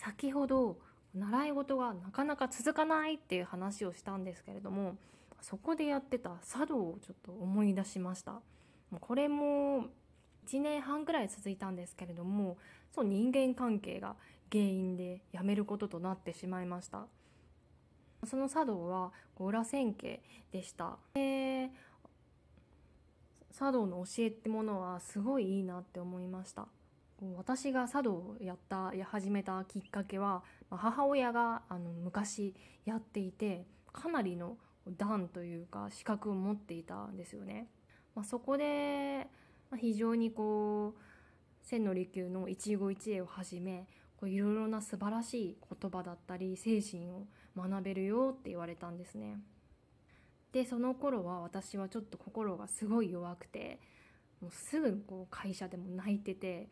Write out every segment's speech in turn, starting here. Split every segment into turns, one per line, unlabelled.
先ほど習い事がなかなか続かないっていう話をしたんですけれどもそこでやってた茶道をちょっと思い出しました。これも1年半ぐらい続いたんですけれどもそう人間関係が原因で辞めることとなってしまいました。その茶道は裏千家でした。で茶道の教えってものはすごいいいなって思いました。私が茶道をやったや始めたきっかけは母親があの昔やっていてかなりの段というか資格を持っていたんですよね。まあ、そこで非常にこう千利休の一期一会をはじめいろいろな素晴らしい言葉だったり精神を学べるよって言われたんですね。でその頃は私はちょっと心がすごい弱くてもうすぐこう会社でも泣いてて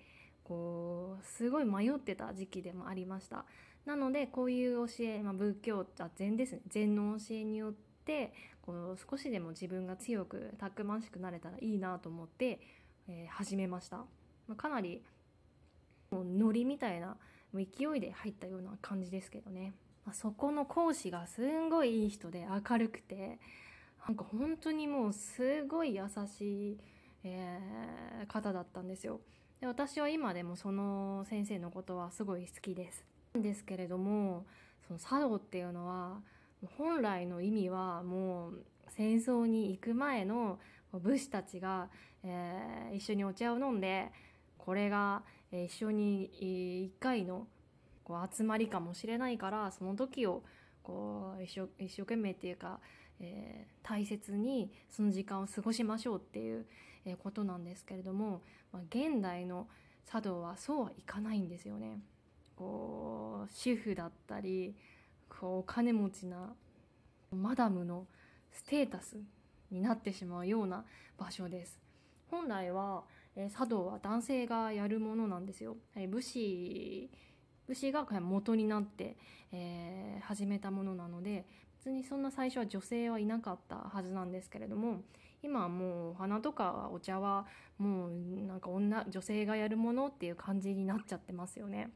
こうすごい迷ってた時期でもありました。なのでこういう教え、まあ、仏教あ禅ですね。禅の教えによってこう少しでも自分が強くたくましくなれたらいいなと思って、えー、始めました、まあ、かなりもうノリみたいな勢いで入ったような感じですけどね、まあ、そこの講師がすんごいいい人で明るくてなんか本当にもうすごい優しい、えー、方だったんですよ。で私は今でもその先生のことはすごい好きです。ですけれどもその茶道っていうのは本来の意味はもう戦争に行く前の武士たちが、えー、一緒にお茶を飲んでこれが一緒に一回のこう集まりかもしれないからその時をこう一生一生懸命っていうか、えー、大切にその時間を過ごしましょうっていうことなんですけれども、まあ、現代の茶道はそうはいかないんですよね。こう主婦だったりこうお金持ちなマダムのステータスになってしまうような場所です。本来は、えー、茶道は男性がやるものなんですよ。武士武士が元になって、えー、始めたものなので別にそんな最初は女性はいなかったはずなんですけれども今はもうお花とかお茶はもうなんか女女性がやるものっていう感じになっちゃってますよね。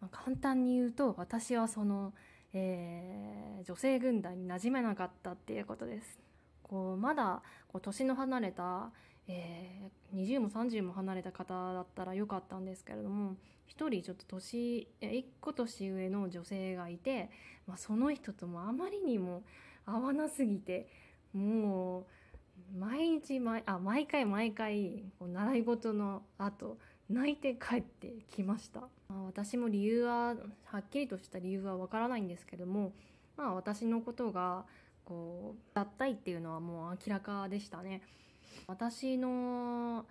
まあ、簡単に言うと私はその、えー、女性軍団に馴染めなかったっていうことです。こうまだこう年の離れた、えー、20も30も離れた方だったらよかったんですけれども1人ちょっと年1個年上の女性がいて、まあ、その人ともあまりにも合わなすぎてもう毎日毎あ毎回毎回こう習い事の後泣いて帰ってきました、まあ、私も理由ははっきりとした理由はわからないんですけどもまあ私のことがこう脱退っていうのはもう明らかでしたね。私の、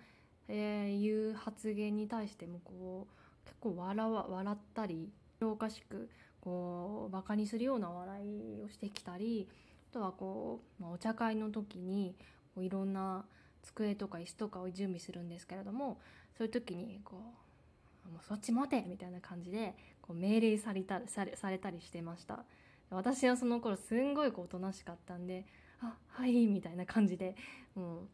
えー、言う発言に対してもこう結構笑わ笑ったりおかしくこうバカにするような笑いをしてきたりあとはこう、まあ、お茶会の時にこういろんな机とか椅子とかを準備するんですけれどもそういう時にこう「もうそっち持て!」みたいな感じでこう命令されたされされたりしてました私はその頃すんごいおとなしかったんで「あはい」みたいな感じでもう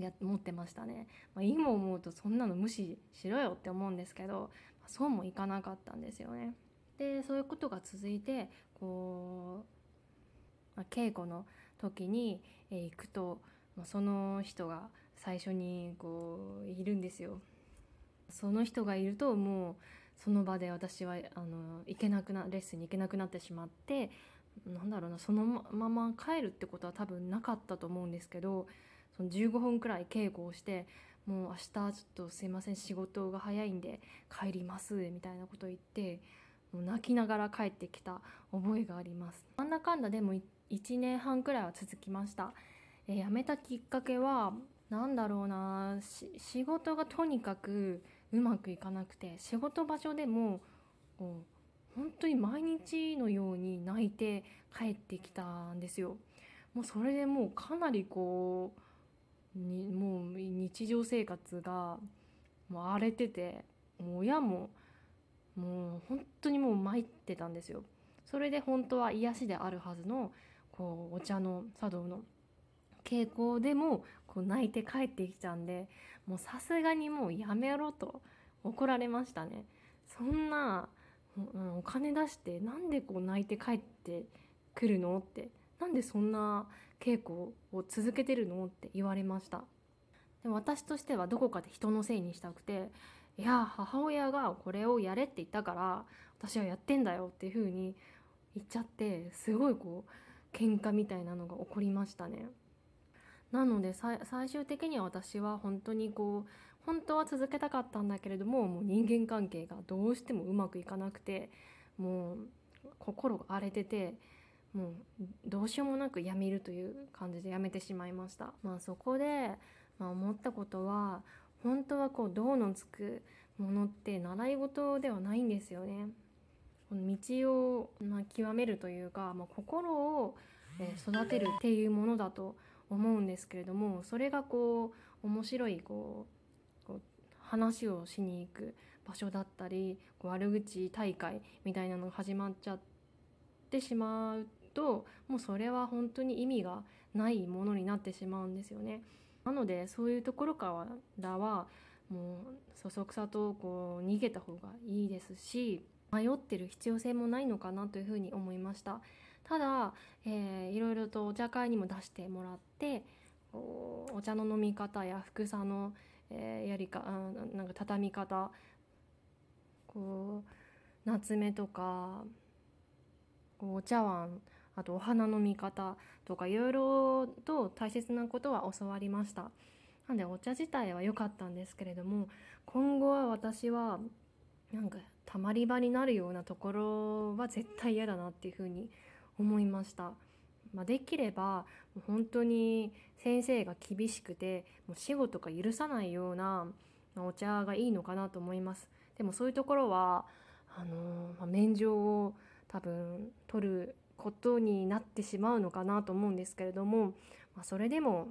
や持ってましたね、まあ、今思うとそんなの無視しろよって思うんですけど、そうもいかなかったんですよねでそういうことが続いてこう、まあ、稽古の時に、え行くと、その人が最初にこういるんですよ。その人がいるともうその場で私はあの行けなくなレッスンに行けなくなってしまってなんだろうなそのまま帰るってことは多分なかったと思うんですけどその15分くらい稽古をしてもう明日ちょっとすいません仕事が早いんで帰りますみたいなこと言ってもう泣きながら帰ってきた覚えがあります。なんだかんだでも1年半くらいは続きました、えー、辞めたきっかけは何だろうな仕事がとにかくうまくいかなくて仕事場所でも本当に毎日のように泣いて帰ってきたんですよ。もうそれでもうかなりこうにもう日常生活がもう荒れててもう親ももう本当にもう参ってたんですよ。それで本当は癒しであるはずのこうお茶の茶道の稽古でもこう泣いて帰ってきちゃうんでもうさすがにもうやめろと怒られましたねそんなお金出してなんでこう泣いて帰ってくるのってなんでそんな稽古を続けてるのって言われましたで私としてはどこかで人のせいにしたくていや母親がこれをやれって言ったから私はやってんだよっていう風に言っちゃってすごいこう喧嘩みたいなのが起こりましたねなので最終的には私は本当にこう本当は続けたかったんだけれどももう人間関係がどうしてもうまくいかなくてもう心が荒れててもうどうしようもなく辞めるという感じで辞めてしまいました。まあ、そこで、まあ、思ったことは本当はこう銅のつくものって習い事ではないんですよね。この道を、まあ、極めるというか、まあ、心を育てるっていうものだと思うんですけれどもそれがこう面白いこうこう話をしに行く場所だったりこう悪口大会みたいなのが始まっちゃってしまうともうそれは本当に意味がないものになってしまうんですよね。なのでそういうところからはもうそそくさとこう逃げた方がいいですし迷ってる必要性もないのかなというふうに思いました。ただ、えー、いろいろとお茶会にも出してもらってお茶の飲み方や服さの、えー、やりかなんか畳み方こう夏目とかお茶碗あとお花の見方とかいろいろと大切なことは教わりました。なんでお茶自体は良かったんですけれども今後は私はなんかたまり場になるようなところは絶対嫌だなっていうふうに思いました、まあ、できれば本当に先生が厳しくてもう死後とか許さないようなお茶がいいのかなと思います。でもそういうところはあの、まあ、免状を多分取ることになってしまうのかなと思うんですけれども、まあ、それでも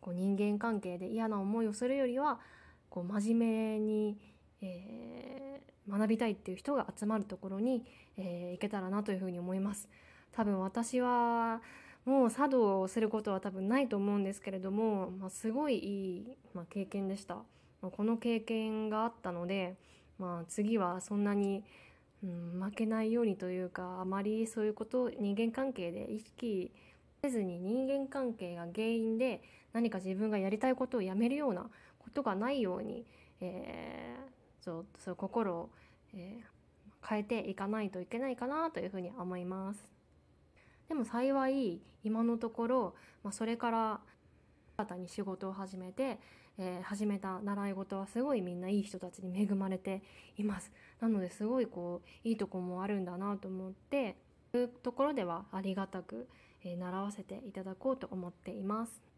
こう人間関係で嫌な思いをするよりはこう真面目に、えー、学びたいっていう人が集まるところに、えー、行けたらなというふうに思います。多分私はもう茶道をすることは多分ないと思うんですけれども、まあ、すごいいい、まあ、経験でした。まあ、この経験があったので、まあ、次はそんなにうん、負けないようにというかあまりそういうことを人間関係で意識せずに人間関係が原因で何か自分がやりたいことをやめるようなことがないように、えー、そうそう心を、えー、変えていかないといけないかなというふうに思います。でも幸い今のところ、まあ、それから新たに仕事を始めてえー、始めた習い事はすごいみんないい人たちに恵まれています。なのですごいこういいとこもあるんだなと思ってそういうところではありがたく、えー、習わせていただこうと思っています。